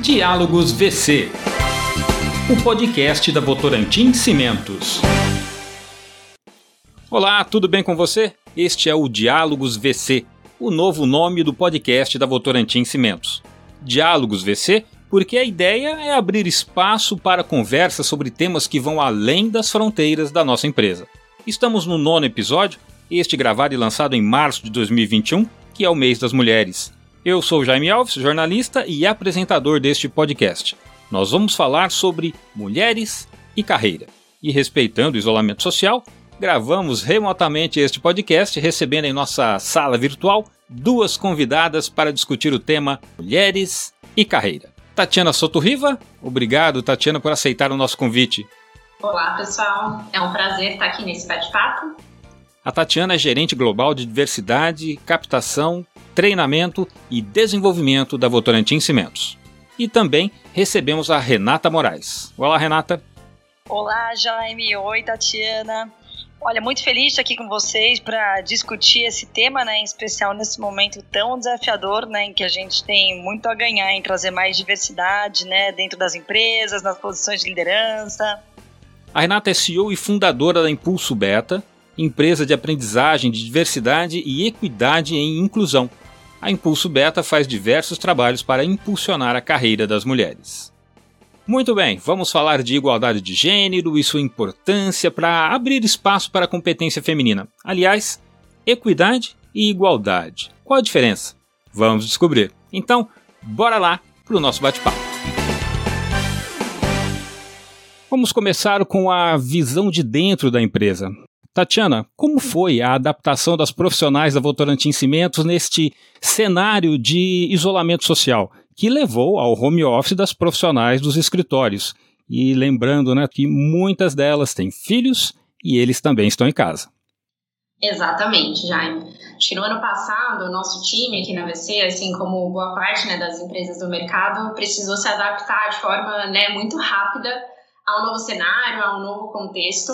Diálogos VC, o podcast da Votorantim Cimentos. Olá, tudo bem com você? Este é o Diálogos VC, o novo nome do podcast da Votorantim Cimentos. Diálogos VC porque a ideia é abrir espaço para conversas sobre temas que vão além das fronteiras da nossa empresa. Estamos no nono episódio, este gravado e lançado em março de 2021, que é o mês das mulheres. Eu sou Jaime Alves, jornalista e apresentador deste podcast. Nós vamos falar sobre mulheres e carreira. E respeitando o isolamento social, gravamos remotamente este podcast, recebendo em nossa sala virtual duas convidadas para discutir o tema Mulheres e Carreira. Tatiana Sotorriva. Obrigado, Tatiana, por aceitar o nosso convite. Olá, pessoal. É um prazer estar aqui nesse bate-papo. A Tatiana é gerente global de diversidade, captação, treinamento e desenvolvimento da Votorantim Cimentos. E também recebemos a Renata Moraes. Olá, Renata. Olá, Jaime. Oi, Tatiana. Olha, muito feliz de estar aqui com vocês para discutir esse tema, né, em especial nesse momento tão desafiador, né, em que a gente tem muito a ganhar em trazer mais diversidade, né, dentro das empresas, nas posições de liderança. A Renata é CEO e fundadora da Impulso Beta, empresa de aprendizagem de diversidade e equidade em inclusão. A Impulso Beta faz diversos trabalhos para impulsionar a carreira das mulheres. Muito bem, vamos falar de igualdade de gênero e sua importância para abrir espaço para a competência feminina. Aliás, equidade e igualdade. Qual a diferença? Vamos descobrir. Então, bora lá para o nosso bate-papo. Vamos começar com a visão de dentro da empresa. Tatiana, como foi a adaptação das profissionais da Votorantim Cimentos neste cenário de isolamento social? que levou ao home office das profissionais dos escritórios. E lembrando né, que muitas delas têm filhos e eles também estão em casa. Exatamente, Jaime. Acho que no ano passado, o nosso time aqui na VC, assim como boa parte né, das empresas do mercado, precisou se adaptar de forma né, muito rápida a um novo cenário, a um novo contexto.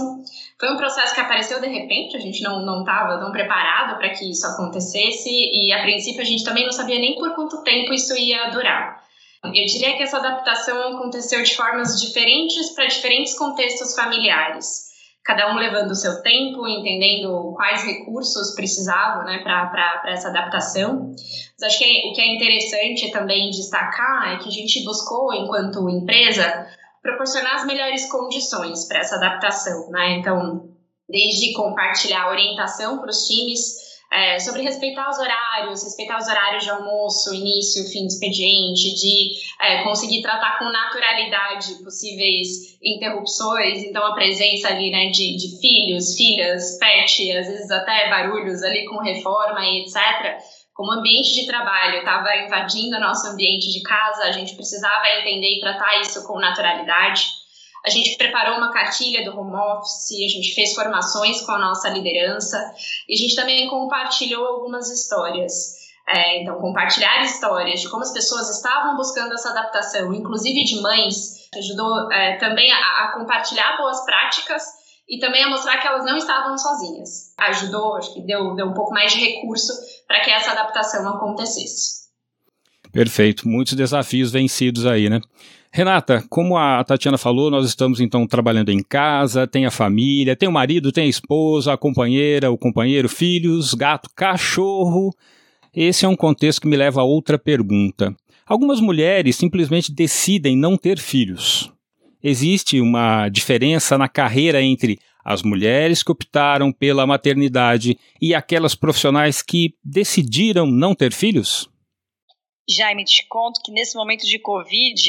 Foi um processo que apareceu de repente, a gente não estava tão preparado para que isso acontecesse e, a princípio, a gente também não sabia nem por quanto tempo isso ia durar. Eu diria que essa adaptação aconteceu de formas diferentes para diferentes contextos familiares. Cada um levando o seu tempo, entendendo quais recursos precisavam né, para essa adaptação. Mas acho que o que é interessante também destacar é que a gente buscou, enquanto empresa, proporcionar as melhores condições para essa adaptação, né? Então, desde compartilhar orientação para os times é, sobre respeitar os horários, respeitar os horários de almoço, início, fim de expediente, de é, conseguir tratar com naturalidade possíveis interrupções, então a presença ali, né, de, de filhos, filhas, pet, às vezes até barulhos ali com reforma e etc., como ambiente de trabalho estava invadindo o nosso ambiente de casa, a gente precisava entender e tratar isso com naturalidade. A gente preparou uma cartilha do home office, a gente fez formações com a nossa liderança e a gente também compartilhou algumas histórias. É, então, compartilhar histórias de como as pessoas estavam buscando essa adaptação, inclusive de mães, ajudou é, também a, a compartilhar boas práticas e também a mostrar que elas não estavam sozinhas. Ajudou, acho que deu, deu um pouco mais de recurso para que essa adaptação acontecesse. Perfeito, muitos desafios vencidos aí, né? Renata, como a Tatiana falou, nós estamos então trabalhando em casa, tem a família, tem o marido, tem a esposa, a companheira, o companheiro, filhos, gato, cachorro. Esse é um contexto que me leva a outra pergunta. Algumas mulheres simplesmente decidem não ter filhos. Existe uma diferença na carreira entre as mulheres que optaram pela maternidade e aquelas profissionais que decidiram não ter filhos? Jaime, te conto que nesse momento de Covid,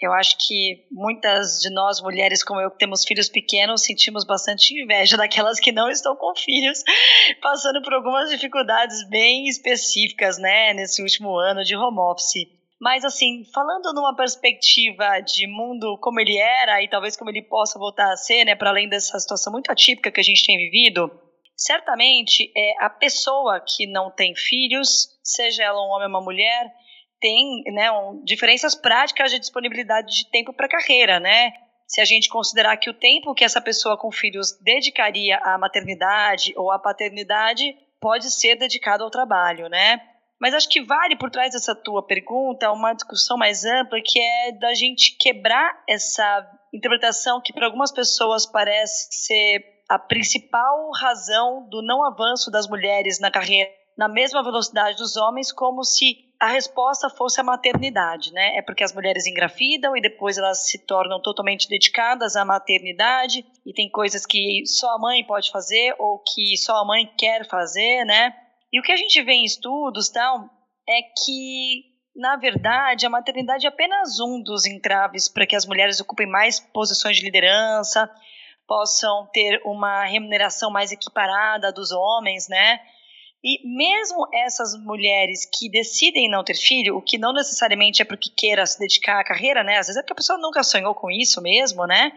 eu acho que muitas de nós, mulheres como eu, que temos filhos pequenos, sentimos bastante inveja daquelas que não estão com filhos, passando por algumas dificuldades bem específicas, né, nesse último ano de home office. Mas, assim, falando numa perspectiva de mundo como ele era e talvez como ele possa voltar a ser, né, para além dessa situação muito atípica que a gente tem vivido, certamente é a pessoa que não tem filhos, seja ela um homem ou uma mulher, tem né, um, diferenças práticas de disponibilidade de tempo para carreira, né? Se a gente considerar que o tempo que essa pessoa com filhos dedicaria à maternidade ou à paternidade pode ser dedicado ao trabalho, né? Mas acho que vale por trás dessa tua pergunta uma discussão mais ampla que é da gente quebrar essa interpretação que para algumas pessoas parece ser a principal razão do não avanço das mulheres na carreira na mesma velocidade dos homens, como se a resposta fosse a maternidade, né? É porque as mulheres engravidam e depois elas se tornam totalmente dedicadas à maternidade e tem coisas que só a mãe pode fazer ou que só a mãe quer fazer, né? E o que a gente vê em estudos tal é que na verdade, a maternidade é apenas um dos entraves para que as mulheres ocupem mais posições de liderança, possam ter uma remuneração mais equiparada dos homens, né? E mesmo essas mulheres que decidem não ter filho, o que não necessariamente é porque queira se dedicar à carreira, né? Às vezes é porque a pessoa nunca sonhou com isso mesmo, né?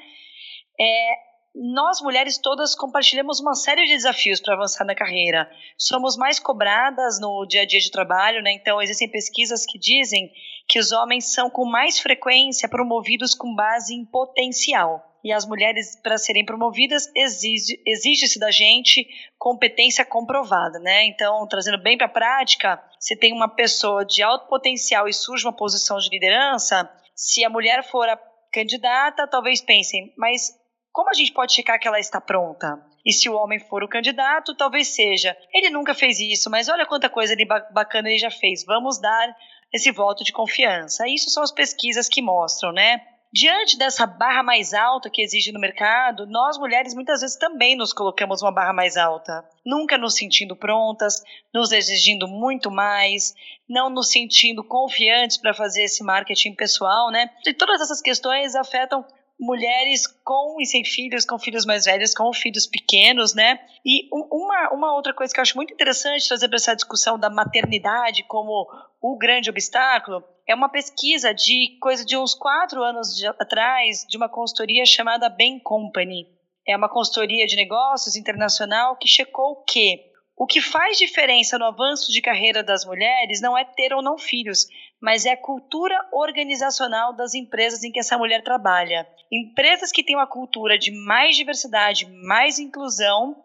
É, nós mulheres todas compartilhamos uma série de desafios para avançar na carreira. Somos mais cobradas no dia a dia de trabalho, né? Então existem pesquisas que dizem que os homens são com mais frequência promovidos com base em potencial e as mulheres, para serem promovidas, exige-se exige da gente competência comprovada, né? Então, trazendo bem para a prática, se tem uma pessoa de alto potencial e surge uma posição de liderança, se a mulher for a candidata, talvez pensem, mas como a gente pode checar que ela está pronta? E se o homem for o candidato, talvez seja. Ele nunca fez isso, mas olha quanta coisa ele bacana ele já fez. Vamos dar esse voto de confiança. Isso são as pesquisas que mostram, né? Diante dessa barra mais alta que exige no mercado, nós mulheres muitas vezes também nos colocamos uma barra mais alta, nunca nos sentindo prontas, nos exigindo muito mais, não nos sentindo confiantes para fazer esse marketing pessoal, né? E todas essas questões afetam mulheres com e sem filhos, com filhos mais velhos, com filhos pequenos, né? E uma, uma outra coisa que eu acho muito interessante trazer para essa discussão da maternidade como o grande obstáculo é uma pesquisa de coisa de uns quatro anos de, atrás de uma consultoria chamada Bain Company. É uma consultoria de negócios internacional que checou que o que faz diferença no avanço de carreira das mulheres não é ter ou não filhos, mas é a cultura organizacional das empresas em que essa mulher trabalha. Empresas que têm uma cultura de mais diversidade, mais inclusão,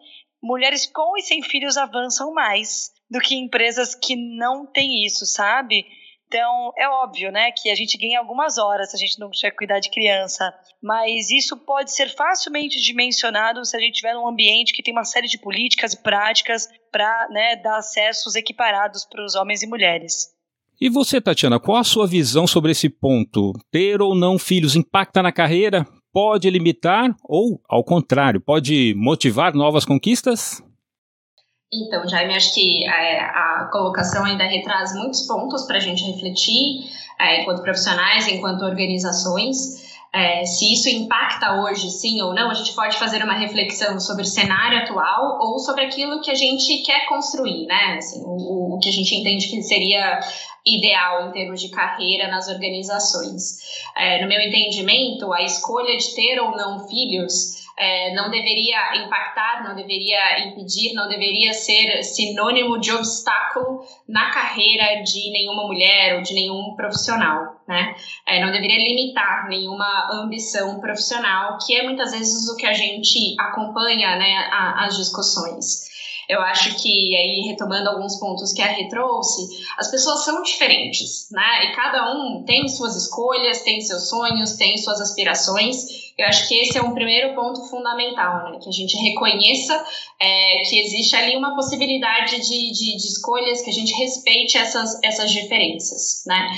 mulheres com e sem filhos avançam mais do que empresas que não têm isso, sabe? Então, é óbvio, né, que a gente ganha algumas horas se a gente não tiver cuidar de criança, mas isso pode ser facilmente dimensionado se a gente tiver um ambiente que tem uma série de políticas e práticas para né, dar acessos equiparados para os homens e mulheres. E você, Tatiana, qual a sua visão sobre esse ponto? Ter ou não filhos impacta na carreira? Pode limitar ou, ao contrário, pode motivar novas conquistas? Então, Jaime, acho que é, a colocação ainda retraz muitos pontos para a gente refletir, é, enquanto profissionais, enquanto organizações. É, se isso impacta hoje, sim ou não, a gente pode fazer uma reflexão sobre o cenário atual ou sobre aquilo que a gente quer construir, né? Assim, o, o que a gente entende que seria ideal em termos de carreira nas organizações. É, no meu entendimento, a escolha de ter ou não filhos é, não deveria impactar, não deveria impedir, não deveria ser sinônimo de obstáculo na carreira de nenhuma mulher ou de nenhum profissional, né? É, não deveria limitar nenhuma ambição profissional, que é muitas vezes o que a gente acompanha, né, a, as discussões. Eu acho que, aí, retomando alguns pontos que a Rê trouxe, as pessoas são diferentes, né? E cada um tem suas escolhas, tem seus sonhos, tem suas aspirações. Eu acho que esse é um primeiro ponto fundamental, né? Que a gente reconheça é, que existe ali uma possibilidade de, de, de, escolhas, que a gente respeite essas, essas diferenças, né?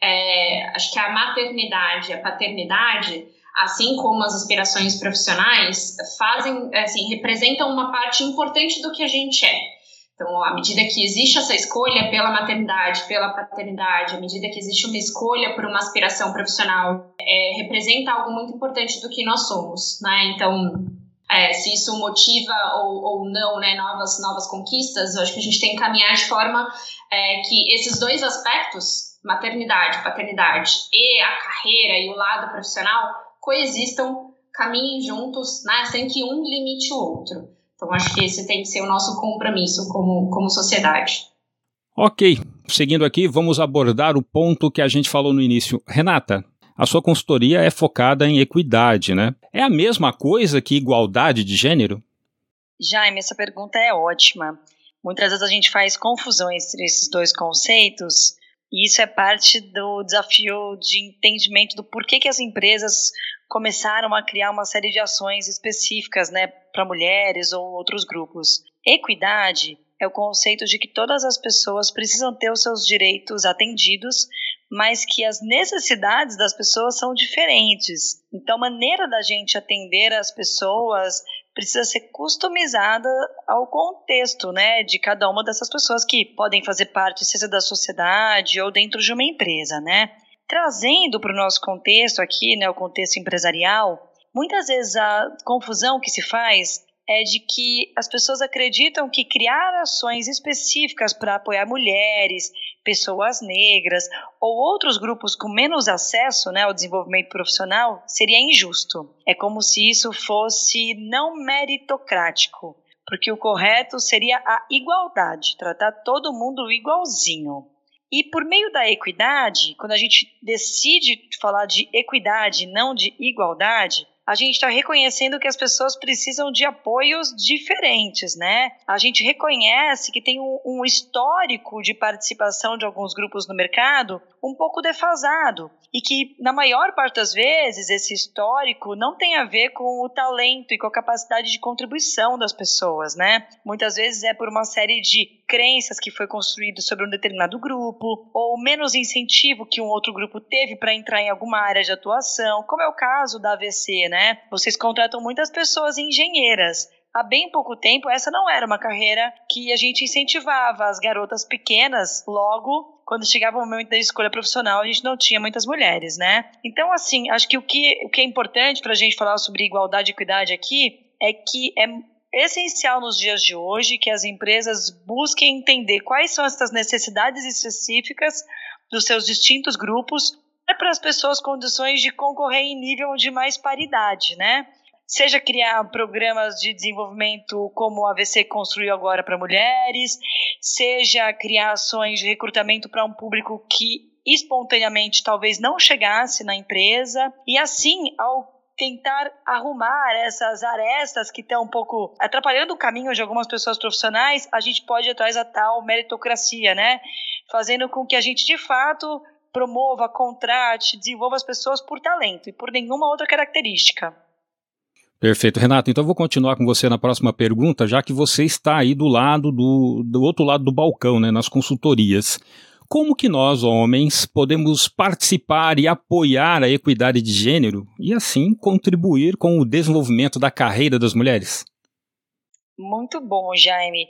É, acho que a maternidade, a paternidade assim como as aspirações profissionais, fazem, assim, representam uma parte importante do que a gente é. Então, à medida que existe essa escolha pela maternidade, pela paternidade, à medida que existe uma escolha por uma aspiração profissional, é, representa algo muito importante do que nós somos, né? Então, é, se isso motiva ou, ou não, né, novas, novas conquistas, eu acho que a gente tem que caminhar de forma é, que esses dois aspectos, maternidade, paternidade e a carreira e o lado profissional, coexistam, caminhem juntos, né, sem que um limite o outro. Então, acho que esse tem que ser o nosso compromisso como, como sociedade. Ok, seguindo aqui, vamos abordar o ponto que a gente falou no início. Renata, a sua consultoria é focada em equidade, né? É a mesma coisa que igualdade de gênero? Jaime, essa pergunta é ótima. Muitas vezes a gente faz confusão entre esses dois conceitos e isso é parte do desafio de entendimento do porquê que as empresas começaram a criar uma série de ações específicas né, para mulheres ou outros grupos. Equidade é o conceito de que todas as pessoas precisam ter os seus direitos atendidos, mas que as necessidades das pessoas são diferentes. Então, a maneira da gente atender as pessoas precisa ser customizada ao contexto, né, de cada uma dessas pessoas que podem fazer parte, seja da sociedade ou dentro de uma empresa, né. Trazendo para o nosso contexto aqui, né, o contexto empresarial, muitas vezes a confusão que se faz é de que as pessoas acreditam que criar ações específicas para apoiar mulheres, pessoas negras ou outros grupos com menos acesso né, ao desenvolvimento profissional seria injusto. É como se isso fosse não meritocrático, porque o correto seria a igualdade, tratar todo mundo igualzinho. E por meio da equidade, quando a gente decide falar de equidade, não de igualdade, a gente está reconhecendo que as pessoas precisam de apoios diferentes, né? A gente reconhece que tem um, um histórico de participação de alguns grupos no mercado um pouco defasado e que, na maior parte das vezes, esse histórico não tem a ver com o talento e com a capacidade de contribuição das pessoas, né? Muitas vezes é por uma série de crenças que foi construído sobre um determinado grupo ou menos incentivo que um outro grupo teve para entrar em alguma área de atuação, como é o caso da AVC, né? Vocês contratam muitas pessoas engenheiras, há bem pouco tempo, essa não era uma carreira que a gente incentivava as garotas pequenas. Logo, quando chegava o momento da escolha profissional, a gente não tinha muitas mulheres, né? Então, assim, acho que o que, o que é importante para a gente falar sobre igualdade e equidade aqui é que é essencial nos dias de hoje que as empresas busquem entender quais são essas necessidades específicas dos seus distintos grupos para as pessoas condições de concorrer em nível de mais paridade, né? seja criar programas de desenvolvimento como a AVC construiu agora para mulheres, seja criar ações de recrutamento para um público que espontaneamente talvez não chegasse na empresa, e assim, ao tentar arrumar essas arestas que estão um pouco atrapalhando o caminho de algumas pessoas profissionais, a gente pode ir atrás da tal meritocracia, né? Fazendo com que a gente de fato promova, contrate, desenvolva as pessoas por talento e por nenhuma outra característica. Perfeito, Renato. Então eu vou continuar com você na próxima pergunta, já que você está aí do lado do, do outro lado do balcão, né, nas consultorias. Como que nós, homens, podemos participar e apoiar a equidade de gênero e assim contribuir com o desenvolvimento da carreira das mulheres? Muito bom, Jaime.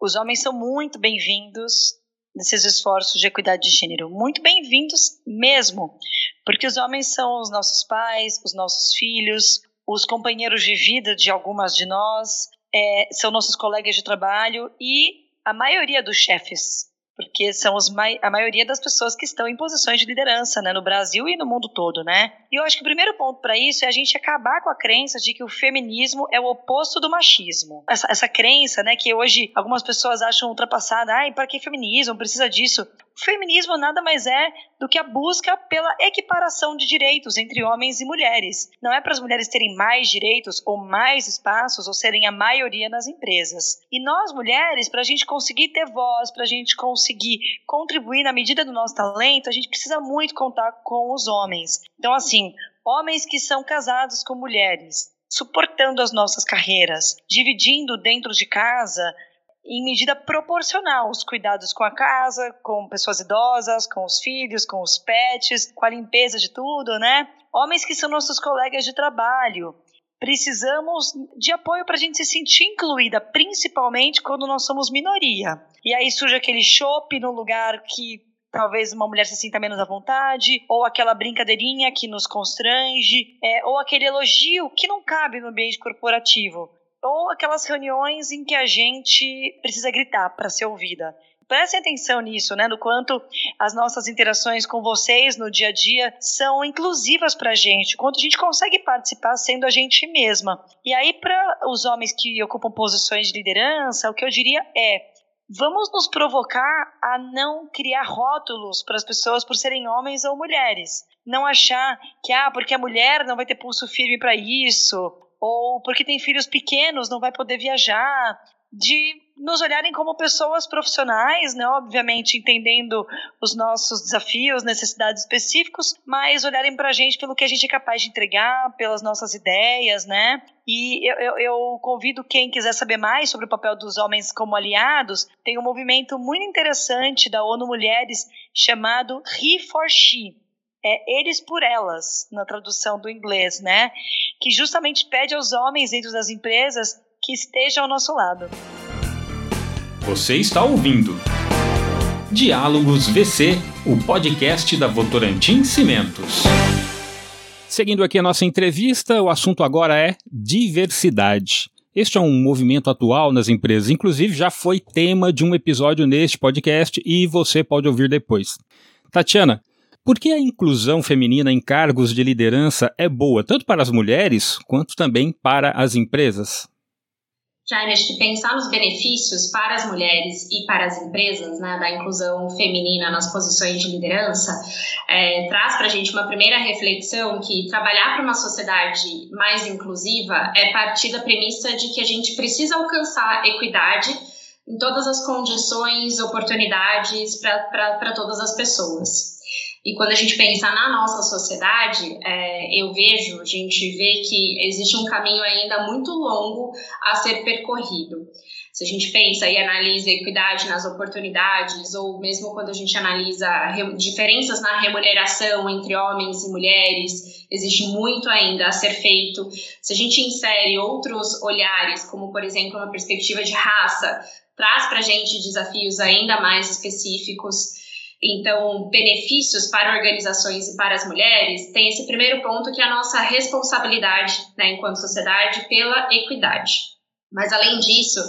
Os homens são muito bem-vindos nesses esforços de equidade de gênero. Muito bem-vindos mesmo, porque os homens são os nossos pais, os nossos filhos, os companheiros de vida de algumas de nós, é, são nossos colegas de trabalho e a maioria dos chefes porque são os a maioria das pessoas que estão em posições de liderança, né, no Brasil e no mundo todo, né? E eu acho que o primeiro ponto para isso é a gente acabar com a crença de que o feminismo é o oposto do machismo. Essa, essa crença, né, que hoje algumas pessoas acham ultrapassada, ai, para que feminismo? Precisa disso. Feminismo nada mais é do que a busca pela equiparação de direitos entre homens e mulheres. Não é para as mulheres terem mais direitos ou mais espaços ou serem a maioria nas empresas. E nós, mulheres, para a gente conseguir ter voz, para a gente conseguir contribuir na medida do nosso talento, a gente precisa muito contar com os homens. Então, assim, homens que são casados com mulheres, suportando as nossas carreiras, dividindo dentro de casa em medida proporcional os cuidados com a casa, com pessoas idosas, com os filhos, com os pets, com a limpeza de tudo, né? Homens que são nossos colegas de trabalho. Precisamos de apoio para a gente se sentir incluída, principalmente quando nós somos minoria. E aí surge aquele chope no lugar que talvez uma mulher se sinta menos à vontade, ou aquela brincadeirinha que nos constrange, é, ou aquele elogio que não cabe no ambiente corporativo ou aquelas reuniões em que a gente precisa gritar para ser ouvida. Prestem atenção nisso, né? Do quanto as nossas interações com vocês no dia a dia são inclusivas para a gente, quanto a gente consegue participar sendo a gente mesma. E aí, para os homens que ocupam posições de liderança, o que eu diria é: vamos nos provocar a não criar rótulos para as pessoas por serem homens ou mulheres. Não achar que, ah, porque a mulher não vai ter pulso firme para isso, ou porque tem filhos pequenos não vai poder viajar, de nos olharem como pessoas profissionais, né? Obviamente entendendo os nossos desafios, necessidades específicos, mas olharem para a gente pelo que a gente é capaz de entregar, pelas nossas ideias, né? E eu, eu, eu, convido quem quiser saber mais sobre o papel dos homens como aliados. Tem um movimento muito interessante da ONU Mulheres chamado He for She. É eles por elas, na tradução do inglês, né? Que justamente pede aos homens dentro das empresas que estejam ao nosso lado. Você está ouvindo Diálogos VC, o podcast da Votorantim Cimentos. Seguindo aqui a nossa entrevista, o assunto agora é diversidade. Este é um movimento atual nas empresas, inclusive já foi tema de um episódio neste podcast e você pode ouvir depois. Tatiana, por que a inclusão feminina em cargos de liderança é boa tanto para as mulheres quanto também para as empresas? Jaime, acho que pensar nos benefícios para as mulheres e para as empresas, né, da inclusão feminina nas posições de liderança, é, traz para a gente uma primeira reflexão que trabalhar para uma sociedade mais inclusiva é partir da premissa de que a gente precisa alcançar equidade em todas as condições, oportunidades para todas as pessoas. E quando a gente pensa na nossa sociedade, é, eu vejo, a gente vê que existe um caminho ainda muito longo a ser percorrido. Se a gente pensa e analisa equidade nas oportunidades, ou mesmo quando a gente analisa diferenças na remuneração entre homens e mulheres, existe muito ainda a ser feito. Se a gente insere outros olhares, como por exemplo uma perspectiva de raça, traz para a gente desafios ainda mais específicos. Então, benefícios para organizações e para as mulheres, tem esse primeiro ponto que é a nossa responsabilidade, né, enquanto sociedade, pela equidade. Mas, além disso,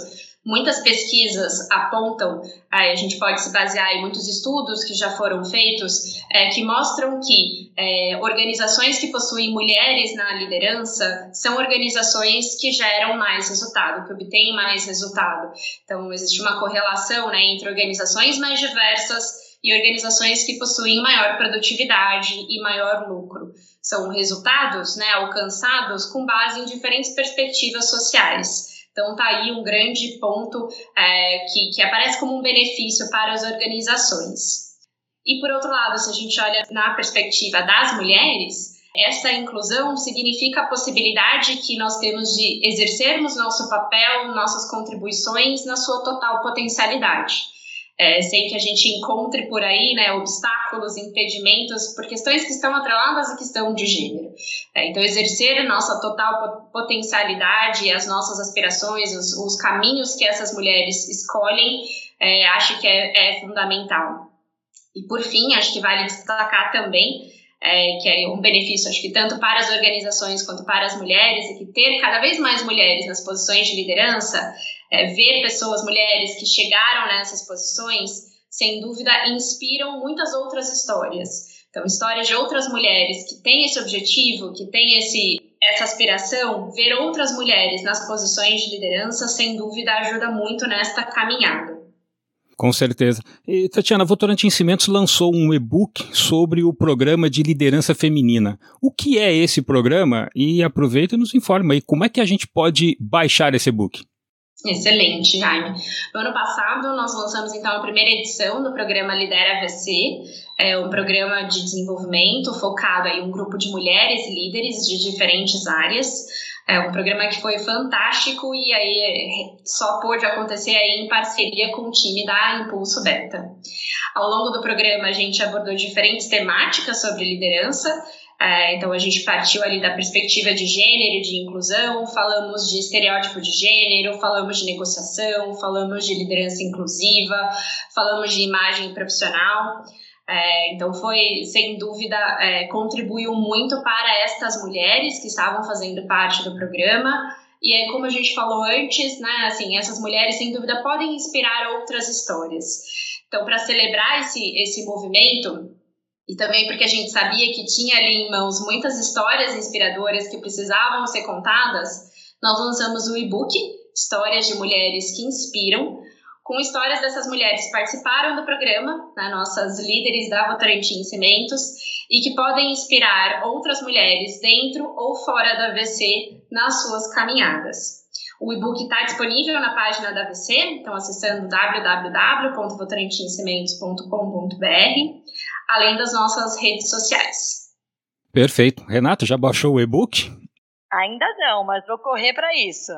muitas pesquisas apontam, a gente pode se basear em muitos estudos que já foram feitos, é, que mostram que é, organizações que possuem mulheres na liderança são organizações que geram mais resultado, que obtêm mais resultado. Então, existe uma correlação né, entre organizações mais diversas e organizações que possuem maior produtividade e maior lucro. São resultados né, alcançados com base em diferentes perspectivas sociais. Então, está aí um grande ponto é, que, que aparece como um benefício para as organizações. E, por outro lado, se a gente olha na perspectiva das mulheres, essa inclusão significa a possibilidade que nós temos de exercermos nosso papel, nossas contribuições na sua total potencialidade é, sem que a gente encontre por aí né, obstáculos, impedimentos por questões que estão atreladas à questão de gênero. É, então, exercer nossa total potencialidade, as nossas aspirações, os, os caminhos que essas mulheres escolhem, é, acho que é, é fundamental. E, por fim, acho que vale destacar também é, que é um benefício, acho que tanto para as organizações quanto para as mulheres, e que ter cada vez mais mulheres nas posições de liderança é, ver pessoas, mulheres que chegaram nessas posições, sem dúvida, inspiram muitas outras histórias. Então, histórias de outras mulheres que têm esse objetivo, que têm esse, essa aspiração, ver outras mulheres nas posições de liderança, sem dúvida, ajuda muito nesta caminhada. Com certeza. E, Tatiana, a Votorantim Cimentos lançou um e-book sobre o programa de liderança feminina. O que é esse programa? E aproveita e nos informa aí como é que a gente pode baixar esse e-book. Excelente, Jaime. No ano passado, nós lançamos então a primeira edição do programa Lidera VC, é um programa de desenvolvimento focado em um grupo de mulheres líderes de diferentes áreas. É um programa que foi fantástico e aí só pôde acontecer aí em parceria com o time da Impulso Beta. Ao longo do programa, a gente abordou diferentes temáticas sobre liderança, é, então a gente partiu ali da perspectiva de gênero, de inclusão, falamos de estereótipo de gênero, falamos de negociação, falamos de liderança inclusiva, falamos de imagem profissional. É, então foi, sem dúvida, é, contribuiu muito para estas mulheres que estavam fazendo parte do programa. E aí, como a gente falou antes, né, assim, essas mulheres, sem dúvida, podem inspirar outras histórias. Então, para celebrar esse, esse movimento, e também porque a gente sabia que tinha ali em mãos muitas histórias inspiradoras que precisavam ser contadas, nós lançamos o e-book Histórias de Mulheres que Inspiram, com histórias dessas mulheres que participaram do programa, né, nossas líderes da Votorantim Cimentos, e que podem inspirar outras mulheres dentro ou fora da VC nas suas caminhadas. O e-book está disponível na página da AVC, então acessando www.votorantimcimentos.com.br, além das nossas redes sociais. Perfeito. Renato, já baixou o e-book? Ainda não, mas vou correr para isso.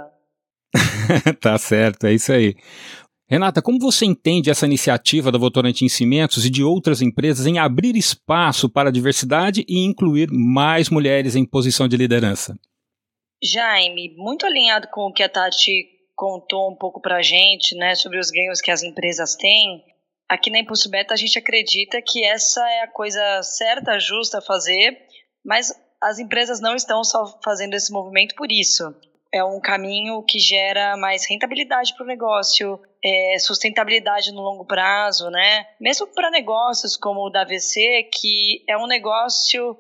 tá certo, é isso aí. Renata, como você entende essa iniciativa da Votorantim Cimentos e de outras empresas em abrir espaço para a diversidade e incluir mais mulheres em posição de liderança? Jaime, muito alinhado com o que a Tati contou um pouco para a gente, né, sobre os ganhos que as empresas têm. Aqui na Impulso Beta a gente acredita que essa é a coisa certa, justa a fazer, mas as empresas não estão só fazendo esse movimento por isso. É um caminho que gera mais rentabilidade para o negócio, é, sustentabilidade no longo prazo, né? Mesmo para negócios como o da VC, que é um negócio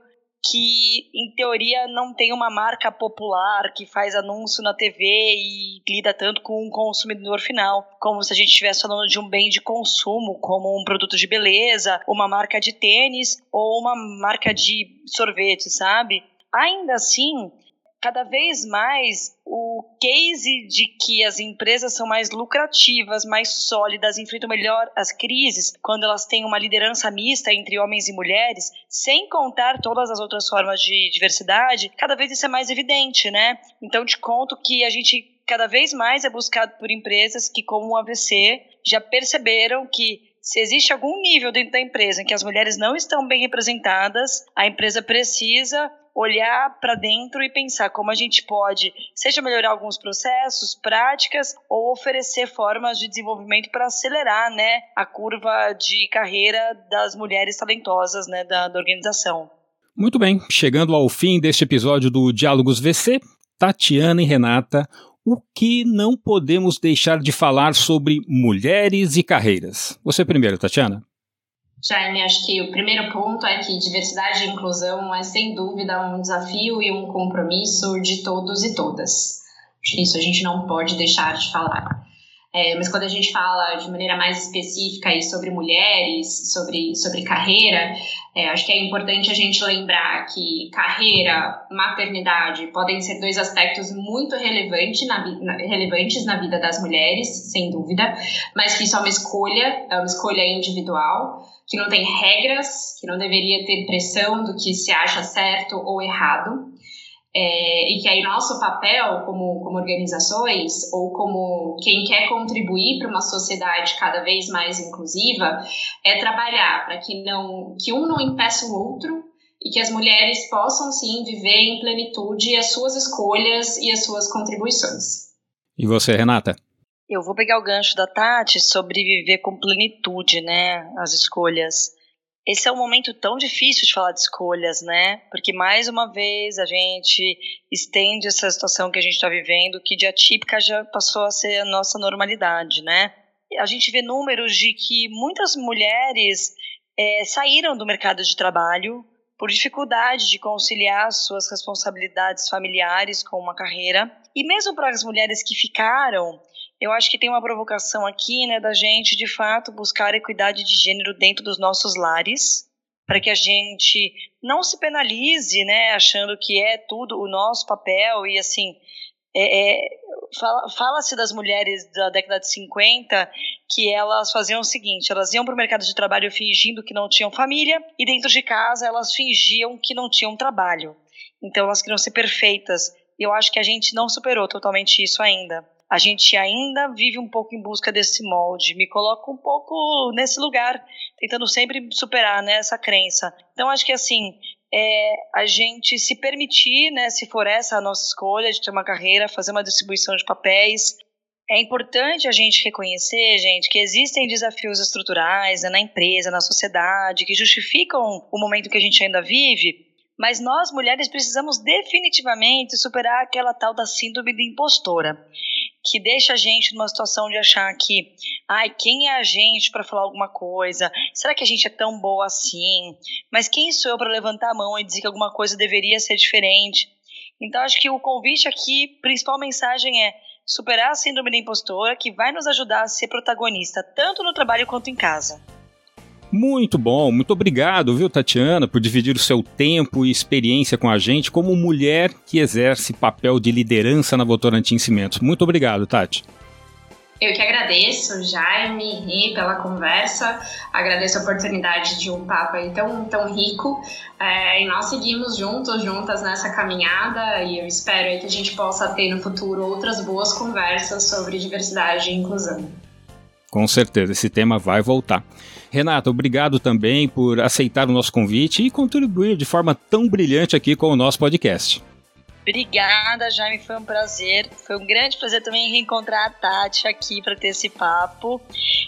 que, em teoria, não tem uma marca popular que faz anúncio na TV e lida tanto com o consumidor final, como se a gente estivesse falando de um bem de consumo, como um produto de beleza, uma marca de tênis ou uma marca de sorvete, sabe? Ainda assim, cada vez mais o case de que as empresas são mais lucrativas, mais sólidas, enfrentam melhor as crises quando elas têm uma liderança mista entre homens e mulheres, sem contar todas as outras formas de diversidade, cada vez isso é mais evidente, né? Então te conto que a gente cada vez mais é buscado por empresas que, como o AVC, já perceberam que se existe algum nível dentro da empresa em que as mulheres não estão bem representadas, a empresa precisa olhar para dentro e pensar como a gente pode, seja melhorar alguns processos, práticas ou oferecer formas de desenvolvimento para acelerar, né, a curva de carreira das mulheres talentosas, né, da, da organização. Muito bem, chegando ao fim deste episódio do Diálogos VC, Tatiana e Renata, o que não podemos deixar de falar sobre mulheres e carreiras? Você primeiro, Tatiana. Jaime, acho que o primeiro ponto é que diversidade e inclusão é sem dúvida um desafio e um compromisso de todos e todas. Acho que isso a gente não pode deixar de falar. É, mas quando a gente fala de maneira mais específica aí sobre mulheres, sobre, sobre carreira, é, acho que é importante a gente lembrar que carreira, maternidade podem ser dois aspectos muito relevante na, na, relevantes na vida das mulheres, sem dúvida, mas que isso é uma escolha, é uma escolha individual, que não tem regras, que não deveria ter pressão do que se acha certo ou errado. É, e que aí nosso papel como, como organizações ou como quem quer contribuir para uma sociedade cada vez mais inclusiva é trabalhar para que não que um não impeça o outro e que as mulheres possam sim viver em plenitude as suas escolhas e as suas contribuições. E você, Renata? Eu vou pegar o gancho da Tati sobre viver com plenitude, né? As escolhas esse é um momento tão difícil de falar de escolhas, né? Porque mais uma vez a gente estende essa situação que a gente está vivendo, que de atípica já passou a ser a nossa normalidade, né? A gente vê números de que muitas mulheres é, saíram do mercado de trabalho por dificuldade de conciliar suas responsabilidades familiares com uma carreira. E mesmo para as mulheres que ficaram, eu acho que tem uma provocação aqui, né, da gente de fato buscar equidade de gênero dentro dos nossos lares, para que a gente não se penalize, né, achando que é tudo o nosso papel e assim. É, é, Fala-se das mulheres da década de 50 que elas faziam o seguinte: elas iam para o mercado de trabalho fingindo que não tinham família, e dentro de casa elas fingiam que não tinham trabalho. Então elas queriam ser perfeitas. E eu acho que a gente não superou totalmente isso ainda a gente ainda vive um pouco em busca desse molde. Me coloco um pouco nesse lugar, tentando sempre superar né, essa crença. Então, acho que assim, é a gente se permitir, né, se for essa a nossa escolha de ter uma carreira, fazer uma distribuição de papéis. É importante a gente reconhecer, gente, que existem desafios estruturais né, na empresa, na sociedade, que justificam o momento que a gente ainda vive, mas nós mulheres precisamos definitivamente superar aquela tal da síndrome da impostora que deixa a gente numa situação de achar que, ai, quem é a gente para falar alguma coisa? Será que a gente é tão boa assim? Mas quem sou eu para levantar a mão e dizer que alguma coisa deveria ser diferente? Então, acho que o convite aqui, principal mensagem é superar a síndrome da impostora, que vai nos ajudar a ser protagonista tanto no trabalho quanto em casa. Muito bom, muito obrigado, viu, Tatiana, por dividir o seu tempo e experiência com a gente como mulher que exerce papel de liderança na Votorantim Cimentos. Muito obrigado, Tati. Eu que agradeço, Jaime, e pela conversa, agradeço a oportunidade de um papo aí tão, tão rico. É, e nós seguimos juntos, juntas nessa caminhada, e eu espero que a gente possa ter no futuro outras boas conversas sobre diversidade e inclusão. Com certeza, esse tema vai voltar. Renata, obrigado também por aceitar o nosso convite e contribuir de forma tão brilhante aqui com o nosso podcast. Obrigada, Jaime, foi um prazer. Foi um grande prazer também reencontrar a Tati aqui para ter esse papo.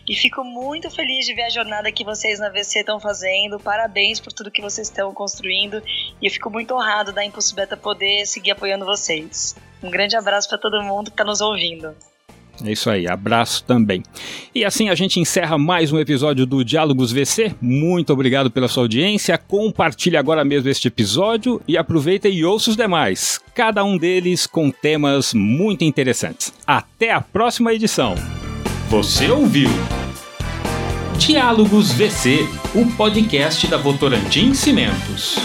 E fico muito feliz de ver a jornada que vocês na VC estão fazendo. Parabéns por tudo que vocês estão construindo. E eu fico muito honrado da Impulso Beta poder seguir apoiando vocês. Um grande abraço para todo mundo que está nos ouvindo. É isso aí, abraço também. E assim a gente encerra mais um episódio do Diálogos VC. Muito obrigado pela sua audiência. Compartilhe agora mesmo este episódio e aproveita e ouça os demais, cada um deles com temas muito interessantes. Até a próxima edição. Você ouviu? Diálogos VC, o podcast da Votorantim Cimentos.